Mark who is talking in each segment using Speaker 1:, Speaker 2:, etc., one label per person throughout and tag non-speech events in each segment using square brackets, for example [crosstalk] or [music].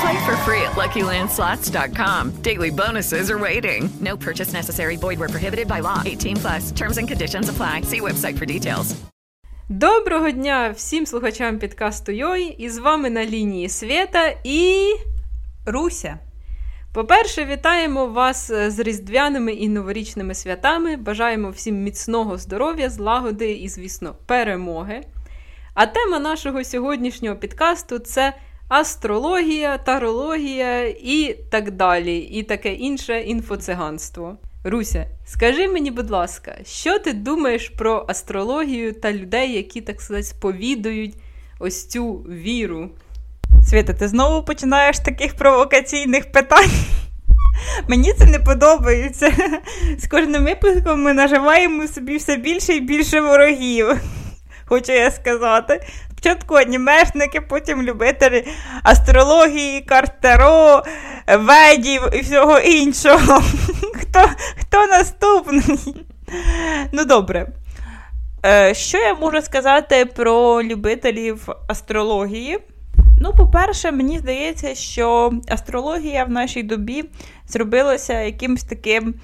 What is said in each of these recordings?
Speaker 1: Play for free at LuckyLandSlots.com. Daily bonuses are waiting. No purchase necessary. Void were prohibited by law. 18 plus. Terms and conditions apply. See website for details.
Speaker 2: Доброго дня всім слухачам підкасту Йой. І з вами на лінії Свєта і Руся. По-перше, вітаємо вас з різдвяними і новорічними святами. Бажаємо всім міцного здоров'я, злагоди і, звісно, перемоги. А тема нашого сьогоднішнього підкасту це астрологія, тарологія і так далі, і таке інше інфоциганство. Руся, скажи мені, будь ласка, що ти думаєш про астрологію та людей, які, так сказати, сповідують ось цю віру?
Speaker 3: Свята, ти знову починаєш таких провокаційних питань. [laughs] Мені це не подобається. З кожним випуском ми наживаємо собі все більше і більше ворогів. [laughs] Хочу я сказати. Спочатку анімешники, потім любителі астрології, картеро, ведів і всього іншого. [laughs] Хто хто наступний? Ну, добре. Е, Що я можу сказати про любителів астрології? Ну, по-перше, мені здається, що астрологія в нашій добі зробилася якимось таким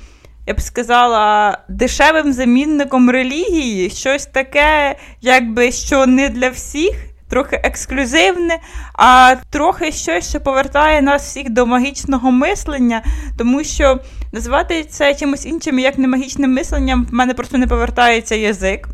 Speaker 3: я б сказала, дешевим замінником релігії, щось таке, якби що не для всіх, трохи ексклюзивне, а трохи щось, що повертає нас всіх до магічного мислення, тому що назвати це чимось іншим, як не магічним мисленням, в мене просто не повертається язик.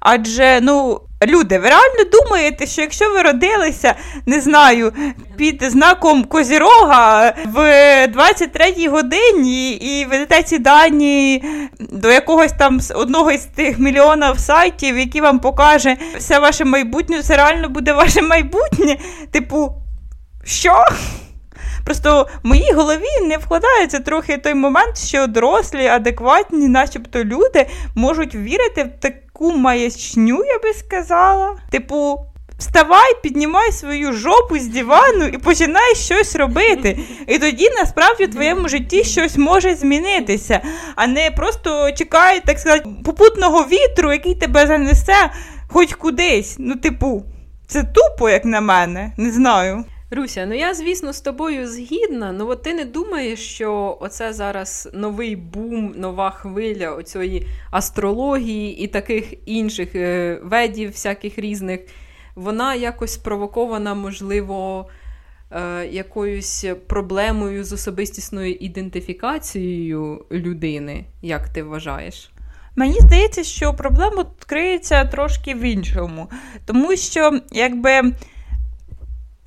Speaker 3: Адже, ну, люди, ви реально думаєте, що якщо ви родилися, не знаю, під знаком Козірога в 23-й годині і ведете ці дані до якогось там одного із тих мільйонів сайтів, які вам покаже все ваше майбутнє, це реально буде ваше майбутнє? Типу, що? Просто в моїй голові не вкладається трохи той момент, що дорослі, адекватні, начебто люди можуть вірити в таку маячню, я би сказала. Типу, вставай, піднімай свою жопу з дивану і починай щось робити. І тоді насправді в твоєму житті щось може змінитися, а не просто чекай, так сказати, попутного вітру, який тебе занесе хоч кудись. Ну, типу, це тупо, як на мене, не знаю.
Speaker 2: Руся, ну я, звісно, з тобою згідна, ну от ти не думаєш, що оце зараз новий бум, нова хвиля оцієї астрології і таких інших е, ведів, всяких різних, вона якось спровокована, можливо, е, якоюсь проблемою з особистісною ідентифікацією людини, як ти вважаєш?
Speaker 3: Мені здається, що проблема криється трошки в іншому, тому що якби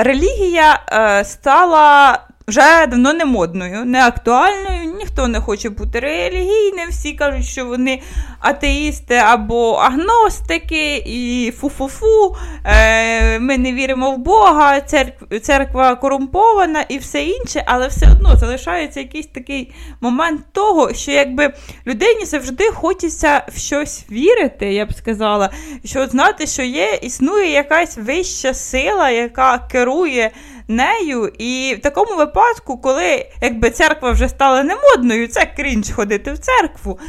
Speaker 3: релігія е, стала вже давно не модною, не актуальною, ніхто не хоче бути релігійним, всі кажуть, що вони атеїсти або агностики, і фу-фу-фу, е, ми не віримо в Бога, церква, церква корумпована і все інше, але все одно залишається якийсь такий момент того, що якби людині завжди хочеться в щось вірити, я б сказала, що знати, що є, існує якась вища сила, яка керує нею. І в такому випадку, коли якби церква вже стала немодною, це крінж ходити в церкву.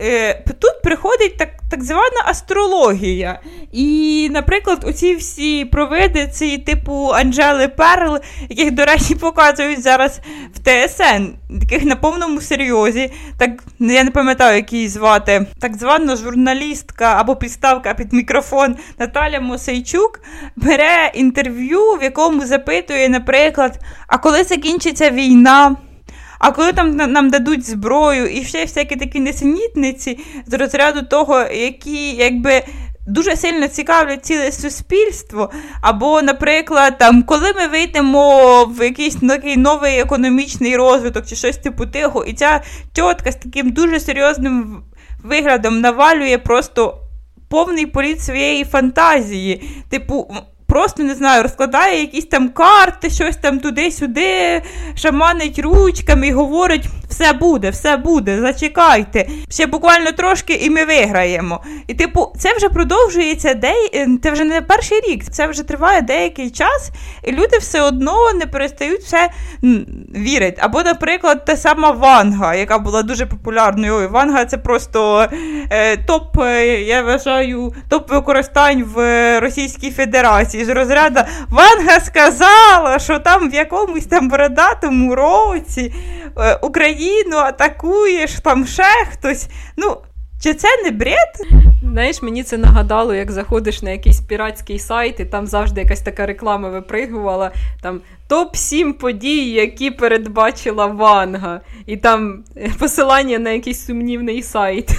Speaker 3: Е, Тут приходить так так звана астрологія. І, наприклад, оці всі провидиці, типу Анджели Перл, яких, до речі, показують зараз в ТСН, таких на повному серйозі. Так я не пам'ятаю, як її звати, так звана журналістка або підставка під мікрофон Наталя Мосейчук бере інтерв'ю, в якому запитує, наприклад, а коли закінчиться війна? А коли там нам дадуть зброю і ще всякі такі несенітниці з розряду того, які якби. Дуже сильно цікавлять ціле суспільство. Або, наприклад, там, коли ми вийдемо в якийсь такий новий економічний розвиток чи щось типу тихо, і ця тітка з таким дуже серйозним виглядом навалює просто повний політ своєї фантазії. Типу, просто не знаю, розкладає якісь там карти, щось там туди-сюди, шаманить ручками і говорить: все буде, все буде, зачекайте. Ще буквально трошки, і ми виграємо. І, типу, це вже продовжується де... Е, це вже не перший рік, це вже триває деякий час, і люди все одно не перестають все вірити. Або, наприклад, та сама Ванга, яка була дуже популярною. Ой, Ванга це просто е, топ, е, я вважаю, топ використань в Російській Федерації з розряду Ванга сказала, що там в якомусь там бородатому році е, Україну атакуєш, там ще хтось. Ну, чи це не бред?
Speaker 2: Знаєш, мені це нагадало, як заходиш на якийсь піратський сайт, і там завжди якась така реклама випригувала. Там топ-7 подій, які передбачила Ванга, і там посилання на якийсь сумнівний сайт.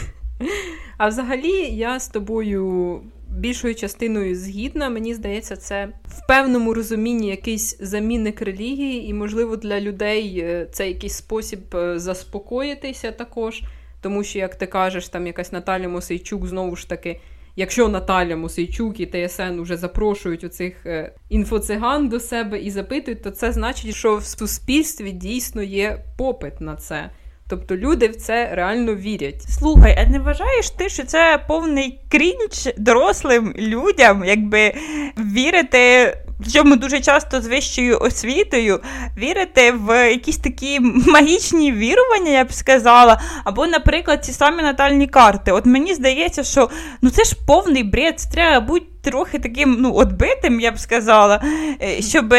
Speaker 2: А взагалі, я з тобою більшою частиною згідна. Мені здається, це в певному розумінні якийсь замінник релігії, і, можливо, для людей е, це якийсь спосіб е, заспокоїтися також. Тому що, як ти кажеш, там якась Наталя Мосейчук знову ж таки. Якщо Наталя Мосейчук і ТСН вже запрошують оцих е, інфоциган до себе і запитують, то це значить, що в суспільстві дійсно є попит на це. Тобто люди в це реально вірять.
Speaker 3: Слухай, а не вважаєш ти, що це повний крінч дорослим людям, якби вірити Причому дуже часто з вищою освітою вірити в якісь такі магічні вірування, я б сказала, або, наприклад, ці самі натальні карти. От мені здається, що ну це ж повний бред, треба бути трохи таким ну, отбитим, я б сказала, е, щоб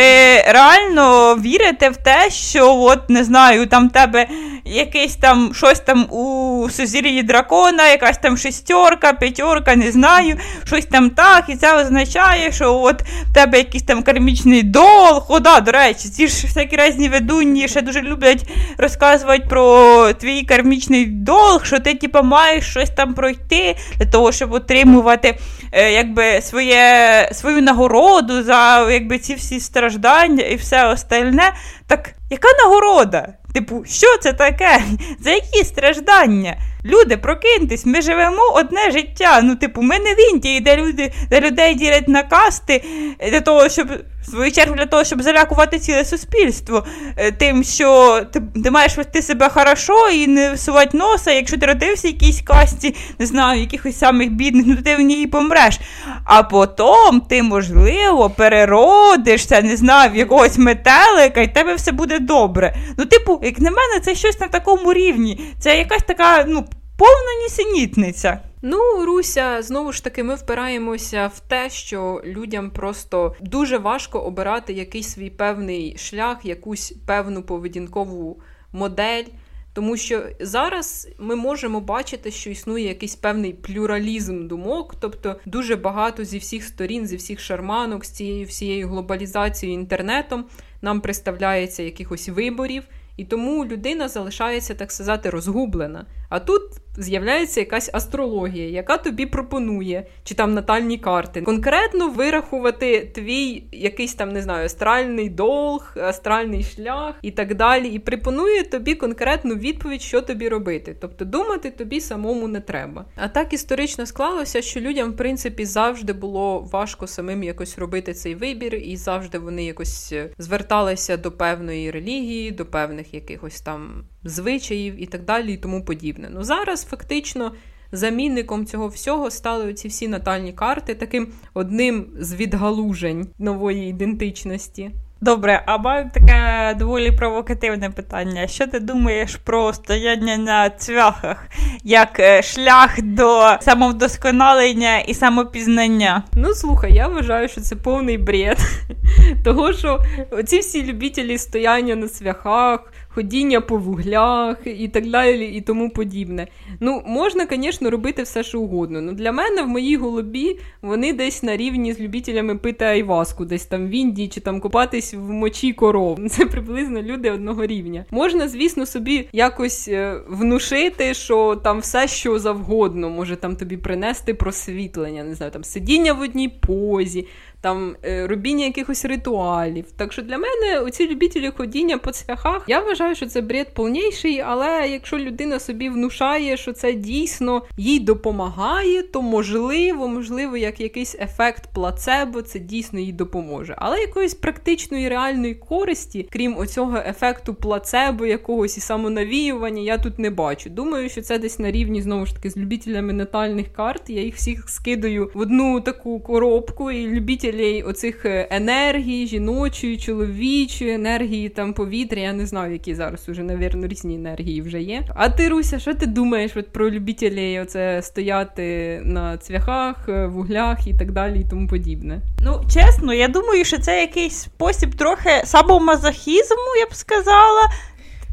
Speaker 3: реально вірити в те, що от не знаю, там тебе якийсь там щось там у сузір'ї дракона, якась там шестерка, п'ятерка, не знаю, щось там так, і це означає, що от в тебе якийсь там кармічний долг. О, да, до речі, ці ж всякі різні ведунні ще дуже люблять розказувати про твій кармічний долг, що ти типу, маєш щось там пройти для того, щоб отримувати е, якби, своє, свою нагороду за якби, ці всі страждання і все остальне. Так яка нагорода? Типу, що це таке? [laughs] За які страждання? Люди, прокиньтесь, ми живемо одне життя. Ну, типу, ми не в Індії, де люди, де людей ділять на касти для того, щоб в свою чергу для того, щоб залякувати ціле суспільство, е, тим, що ти, ти маєш вести себе хорошо і не всувати носа, якщо ти родився в якійсь касті, не знаю, якихось самих бідних, ну ти в ній помреш. А потім ти, можливо, переродишся, не знаю, в якогось метелика, і тебе все буде добре. Ну, типу, як на мене, це щось на такому рівні. Це якась така, ну, повна нісенітниця.
Speaker 2: Ну, Руся, знову ж таки, ми впираємося в те, що людям просто дуже важко обирати якийсь свій певний шлях, якусь певну поведінкову модель. Тому що зараз ми можемо бачити, що існує якийсь певний плюралізм думок, тобто дуже багато зі всіх сторін, зі всіх шарманок, з цією всією глобалізацією інтернетом нам представляється якихось виборів, і тому людина залишається, так сказати, розгублена. А тут з'являється якась астрологія, яка тобі пропонує, чи там натальні карти, конкретно вирахувати твій якийсь там, не знаю, астральний долг, астральний шлях і так далі. І пропонує тобі конкретну відповідь, що тобі робити. Тобто думати тобі самому не треба. А так історично склалося, що людям, в принципі, завжди було важко самим якось робити цей вибір, і завжди вони якось е, зверталися до певної релігії, до певних якихось там звичаїв і так далі, і тому подібне. Ну зараз фактично. Замінником цього всього стали ці всі натальні карти, таким одним з відгалужень нової ідентичності.
Speaker 3: Добре, а маю таке доволі провокативне питання. Що ти думаєш про стояння на цвяхах як е, шлях до самовдосконалення і самопізнання?
Speaker 2: Ну слухай, я вважаю, що це повний бред. [laughs] Того, що оці всі любителі стояння на свяхах, ходіння по вуглях і так далі, і тому подібне. Ну, можна, звісно, робити все, що угодно. Ну, Для мене в моїй голові вони десь на рівні з любителями пити айваску, десь там в Індії чи там купатись в мочі коров. [laughs] Це приблизно люди одного рівня. Можна, звісно, собі якось е, внушити, що там все, що завгодно, може там тобі принести просвітлення, не знаю, там сидіння в одній позі там е, робіння якихось ритуалів. Так що для мене оці любителі ходіння по цвяхах, я вважаю, що це бред повніший, але якщо людина собі внушає, що це дійсно їй допомагає, то можливо, можливо, як якийсь ефект плацебо, це дійсно їй допоможе. Але якоїсь практичної реальної користі, крім оцього ефекту плацебо, якогось і самонавіювання, я тут не бачу. Думаю, що це десь на рівні знову ж таки з любителями натальних карт. Я їх всіх скидаю в одну таку коробку і любіть носителей оцих е, енергії, жіночої, чоловічої енергії, там повітря. Я не знаю, які зараз уже, навірно, різні енергії вже є. А ти, Руся, що ти думаєш от про любителей оце стояти на цвяхах, е, вуглях і так далі, і тому подібне?
Speaker 3: Ну, чесно, я думаю, що це якийсь спосіб трохи самомазохізму, я б сказала.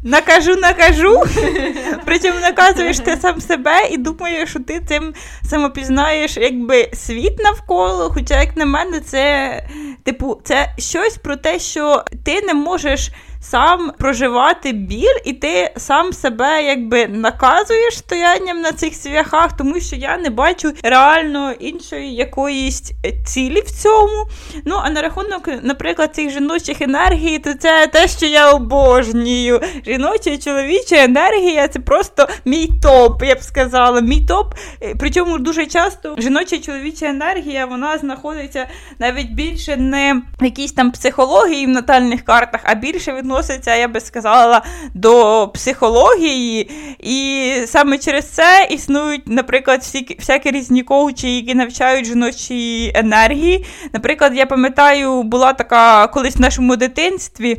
Speaker 3: Накажу, накажу. [laughs] Причому наказуєш ти сам себе і думаєш, що ти цим самопізнаєш якби світ навколо. Хоча, як на мене, це типу, це щось про те, що ти не можеш сам проживати біль, і ти сам себе якби наказуєш стоянням на цих свяхах, тому що я не бачу реально іншої якоїсь цілі в цьому. Ну, а на рахунок, наприклад, цих жіночих енергій, то це те, що я обожнюю. Жіноча і чоловіча енергія це просто мій топ, я б сказала. Мій топ. Е, причому дуже часто жіноча і чоловіча енергія вона знаходиться навіть більше не в якійсь там психології в натальних картах, а більше відносно відноситься, я би сказала, до психології, і саме через це існують, наприклад, всі, всякі різні коучі, які навчають жіночі енергії. Наприклад, я пам'ятаю, була така колись в нашому дитинстві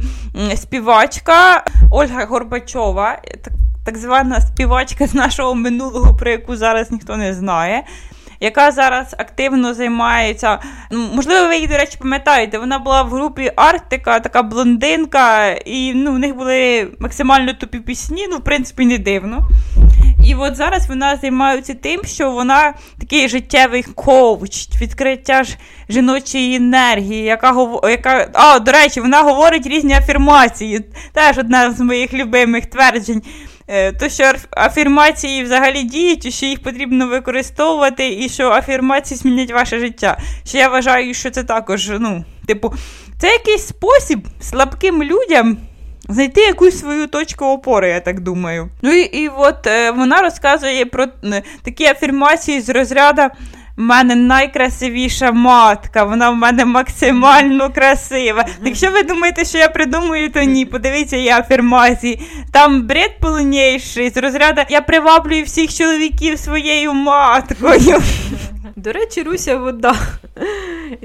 Speaker 3: співачка Ольга Горбачова. Так звана співачка з нашого минулого, про яку зараз ніхто не знає яка зараз активно займається. Ну, можливо, ви її, до речі, пам'ятаєте, вона була в групі Арктика, така блондинка, і ну, в них були максимально тупі пісні, ну, в принципі, не дивно. І от зараз вона займається тим, що вона такий життєвий коуч, відкриття ж жіночої енергії, яка яка. А, до речі, вона говорить різні афірмації. Теж одна з моїх любимих тверджень. Е, то, що афірмації взагалі діють, що їх потрібно використовувати, і що афірмації змінять ваше життя. Що я вважаю, що це також, ну, типу, це якийсь спосіб слабким людям. Знайти якусь свою точку опори, я так думаю. Ну і і от е, вона розказує про е, такі афірмації з розряду в мене найкрасивіша матка, вона в мене максимально красива. Якщо ви думаєте, що я придумую, то ні. Подивіться її афірмації. Там бред полуніший з розряду я приваблюю всіх чоловіків своєю маткою.
Speaker 2: До речі, Руся, вода.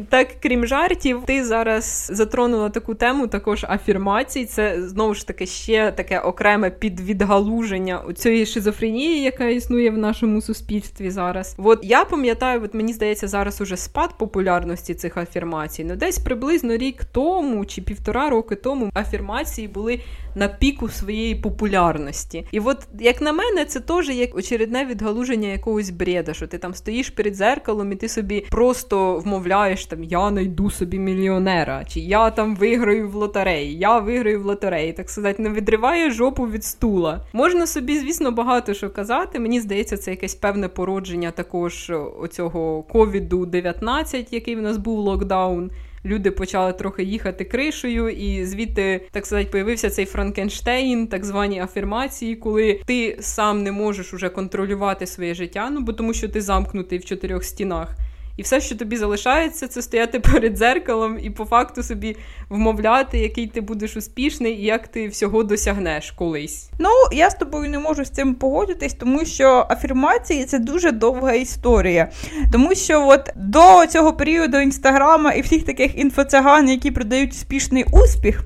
Speaker 2: Так, крім жартів, ти зараз затронула таку тему також афірмацій. Це знову ж таки ще таке окреме підвідгалуження цієї шизофренії, яка існує в нашому суспільстві зараз. От я пам'ятаю, от мені здається, зараз уже спад популярності цих афірмацій. Ну, десь приблизно рік тому чи півтора роки тому афірмації були на піку своєї популярності. І от, як на мене, це теж як очередне відгалуження якогось бреда, що ти там стоїш перед зеркалом і ти собі просто вмовляєш там я найду собі мільйонера, чи я там виграю в лотереї, я виграю в лотереї, так сказати, не відриває жопу від стула. Можна собі, звісно, багато що казати. Мені здається, це якесь певне породження також оцього ковіду 19 який в нас був локдаун люди почали трохи їхати кришею, і звідти, так сказати, появився цей Франкенштейн, так звані афірмації, коли ти сам не можеш уже контролювати своє життя, ну бо тому що ти замкнутий в чотирьох стінах. І все, що тобі залишається, це стояти перед дзеркалом і по факту собі вмовляти, який ти будеш успішний і як ти всього досягнеш колись.
Speaker 3: Ну, я з тобою не можу з цим погодитись, тому що афірмації це дуже довга історія. Тому що от до цього періоду інстаграма і всіх таких інфоциган, які продають успішний успіх.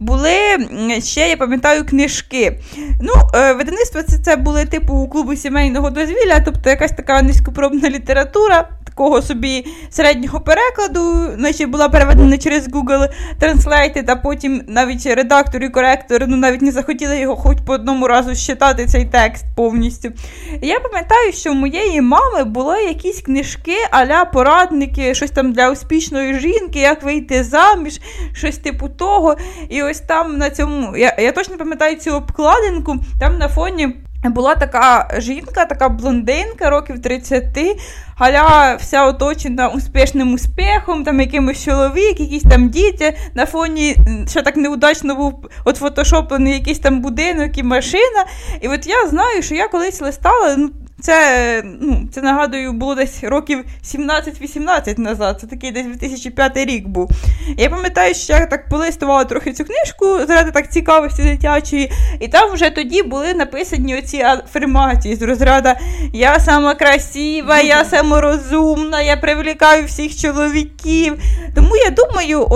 Speaker 3: Були ще, я пам'ятаю, книжки. Ну, е, Видавництво це це були типу клубу сімейного дозвілля, тобто якась така низькопробна література такого собі середнього перекладу, наче була переведена через Google Translate, та потім навіть редактор і коректор ну, навіть не захотіли його хоч по одному разу щитати цей текст повністю. Я пам'ятаю, що в моєї мами були якісь книжки, аля порадники, щось там для успішної жінки, як вийти заміж, щось типу того. І ось там на цьому, я, я точно пам'ятаю цю обкладинку, там на фоні. Була така жінка, така блондинка, років 30, галя вся оточена успішним успіхом, там якимось чоловік, якісь там діти. На фоні ще так неудачно був от фотошоплений якийсь там будинок і машина. І от я знаю, що я колись листала. ну, це, ну, це нагадую, було десь років 17-18 назад. Це такий десь 2005 рік був. Я пам'ятаю, що я так полистувала трохи цю книжку заради так цікавості дитячої, і там вже тоді були написані оці афірмації з розряду Я сама красива, я саморозумна, я привлікаю всіх чоловіків. Тому я думаю,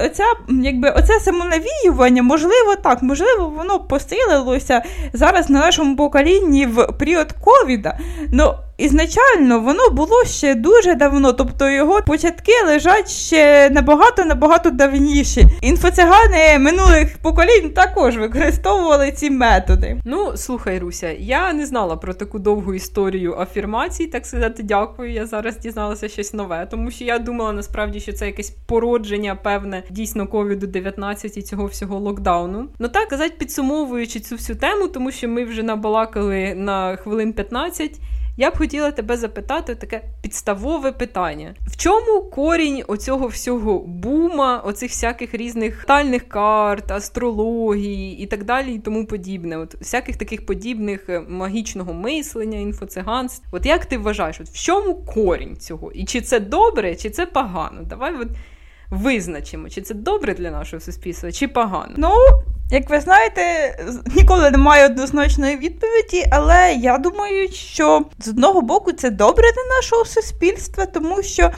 Speaker 3: оця, якби, оце самонавіювання, можливо, так, можливо, воно посилилося зараз на нашому поколінні в період ковіда. Ну, ізначально воно було ще дуже давно, тобто його початки лежать ще набагато-набагато давніші. Інфоцигани минулих поколінь також використовували ці методи.
Speaker 2: Ну, слухай, Руся, я не знала про таку довгу історію афірмацій, так сказати, дякую. Я зараз дізналася щось нове, тому що я думала насправді, що це якесь породження, певне, дійсно ковіду 19 і цього всього локдауну. Ну так казати, підсумовуючи цю всю тему, тому що ми вже набалакали на хвилин 15. Я б хотіла тебе запитати таке підставове питання: в чому корінь оцього всього бума, оцих всяких різних тальних карт, астрології і так далі, і тому подібне? От всяких таких подібних е, магічного мислення, інфоциганств. От як ти вважаєш, от в чому корінь цього? І чи це добре, чи це погано? Давай от визначимо, чи це добре для нашого суспільства, чи погано.
Speaker 3: Ну, як ви знаєте, ніколи немає однозначної відповіді, але я думаю, що з одного боку це добре для нашого суспільства, тому що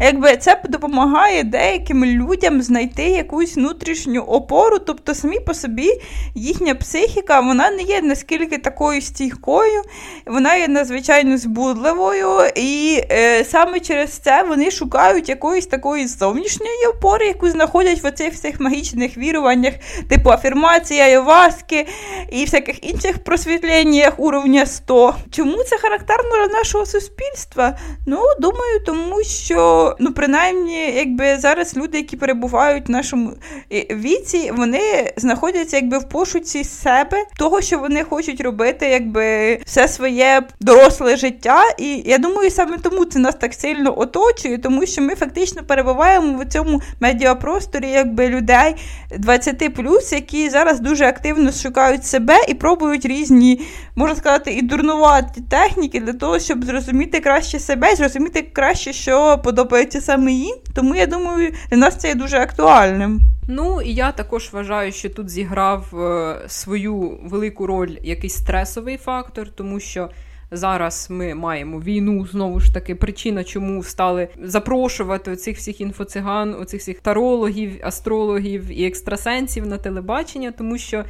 Speaker 3: якби це допомагає деяким людям знайти якусь внутрішню опору, тобто самі по собі їхня психіка вона не є наскільки такою стійкою, вона є надзвичайно збудливою, і е, саме через це вони шукають якоїсь такої зовнішньої опори, яку знаходять в оцих всіх магічних віруваннях, типу афірмації інформації, айваски і всяких інших просвітленнях уровня 100. Чому це характерно для нашого суспільства? Ну, думаю, тому що, ну, принаймні, якби зараз люди, які перебувають в нашому е, віці, вони знаходяться якби в пошуці себе, того, що вони хочуть робити, якби все своє доросле життя. І я думаю, саме тому це нас так сильно оточує, тому що ми фактично перебуваємо в цьому медіапросторі, якби людей 20 які зараз дуже активно шукають себе і пробують різні, можна сказати, і дурнуваті техніки для того, щоб зрозуміти краще себе і зрозуміти краще, що подобається саме їм. Тому я думаю, для нас це є дуже актуальним.
Speaker 2: Ну і я також вважаю, що тут зіграв е, свою велику роль якийсь стресовий фактор, тому що. Зараз ми маємо війну, знову ж таки, причина, чому стали запрошувати оцих всіх інфоциган, оцих всіх тарологів, астрологів і екстрасенсів на телебачення, тому що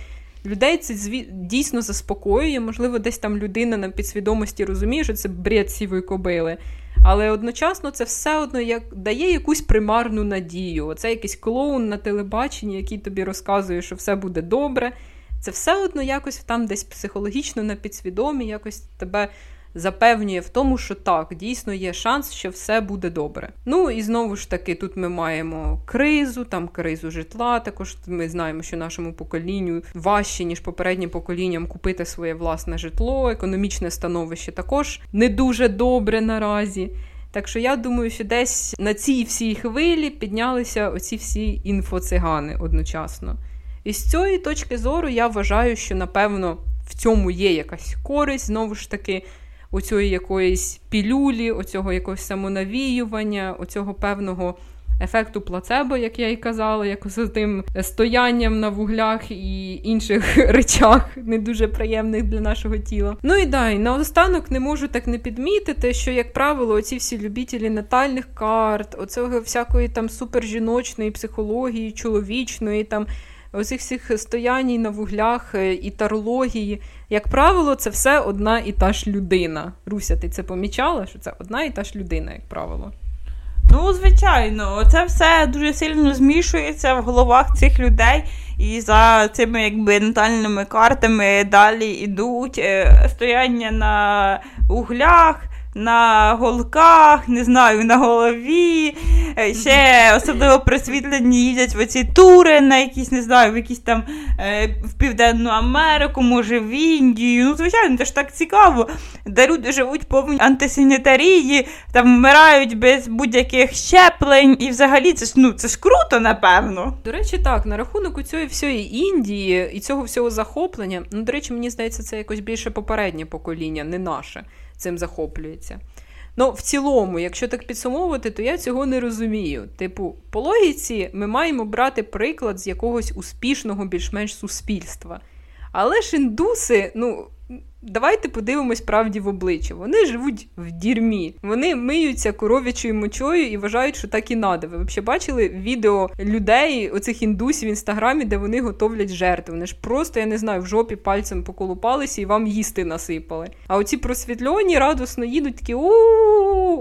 Speaker 2: людей це дійсно заспокоює. Можливо, десь там людина на підсвідомості розуміє, що це бред сівої кобили. Але одночасно це все одно як дає якусь примарну надію. Оце якийсь клоун на телебаченні, який тобі розказує, що все буде добре це все одно якось там десь психологічно на підсвідомі, якось тебе запевнює в тому, що так, дійсно є шанс, що все буде добре. Ну і знову ж таки, тут ми маємо кризу, там кризу житла. Також ми знаємо, що нашому поколінню важче, ніж попереднім поколінням купити своє власне житло, економічне становище також не дуже добре наразі. Так що я думаю, що десь на цій всій хвилі піднялися оці всі інфоцигани одночасно. І з цієї точки зору я вважаю, що напевно в цьому є якась користь, знову ж таки, оцієї якоїсь пілюлі, оцього якогось самонавіювання, оцього певного ефекту плацебо, як я і казала, як з тим стоянням на вуглях і інших [laughs] речах, не дуже приємних для нашого тіла. Ну і дай, наостанок не можу так не підмітити, що, як правило, оці всі любітелі натальних карт, оцього всякої там супержіночної психології, чоловічної там оцих всіх стояній на вуглях е, і тарології. Як правило, це все одна і та ж людина. Руся, ти це помічала, що це одна і та ж людина, як правило.
Speaker 3: Ну, звичайно, це все дуже сильно змішується в головах цих людей, і за цими якби натальними картами далі йдуть е, стояння на углях. На голках, не знаю, на голові. Е, Ще особливо просвітлені їздять в оці тури на якісь, не знаю, в якісь там е, в Південну Америку, може в Індію. Ну, звичайно, це ж так цікаво. Де люди живуть повні антисанітарії, там вмирають без будь-яких щеплень, і взагалі це ж ну це ж круто, напевно.
Speaker 2: До речі, так, на рахунок у цієї всієї Індії і цього всього захоплення, ну, до речі, мені здається, це якось більше попереднє покоління, не наше, цим захоплюється. Ну, в цілому, якщо так підсумовувати, то я цього не розумію. Типу, по логіці ми маємо брати приклад з якогось успішного, більш-менш суспільства. Але ж індуси, ну. Давайте подивимось правді в обличчя. Вони живуть в дірмі, вони миються коров'ячою мочою і вважають, що так і надо. Ви взагалі бачили відео людей, оцих індусів в інстаграмі, де вони готовлять жертви. Вони ж просто, я не знаю, в жопі пальцем поколупалися і вам їсти насипали. А оці просвітльоні радосно їдуть такі о,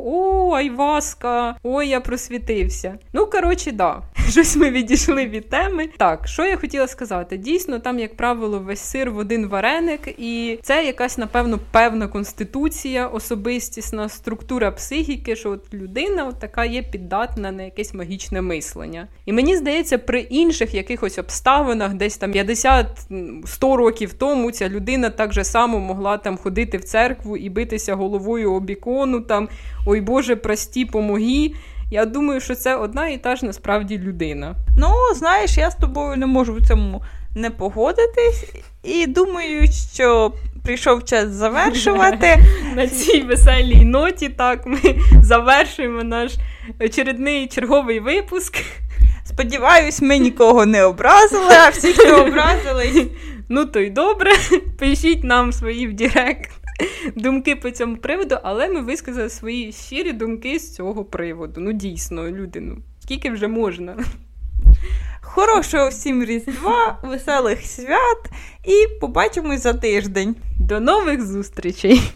Speaker 2: о, айваска, ой, я просвітився. Ну, коротше, да. [laughs] Щось ми відійшли від теми. Так, що я хотіла сказати? Дійсно, там, як правило, весь сир в один вареник, і це якась, напевно, певна конституція, особистісна структура психіки, що от людина от така є піддатна на якесь магічне мислення. І мені здається, при інших якихось обставинах, десь там 50-100 років тому, ця людина так же само могла там ходити в церкву і битися головою об ікону, там ой Боже, прості, помогі. Я думаю, що це одна і та ж насправді людина.
Speaker 3: Ну, знаєш, я з тобою не можу в цьому не погодитись, і думаю, що прийшов час завершувати. [laughs]
Speaker 2: На цій веселій ноті так ми завершуємо наш очередний черговий випуск.
Speaker 3: Сподіваюсь, ми нікого не образили, а всі, хто образили.
Speaker 2: Ну, то й добре. Пишіть нам свої в Директ думки по цьому приводу, але ми висказали свої щирі думки з цього приводу. Ну, дійсно, люди, ну скільки вже можна.
Speaker 3: Хорошого всім Різдва, веселих свят і побачимось за тиждень.
Speaker 2: До нових зустрічей!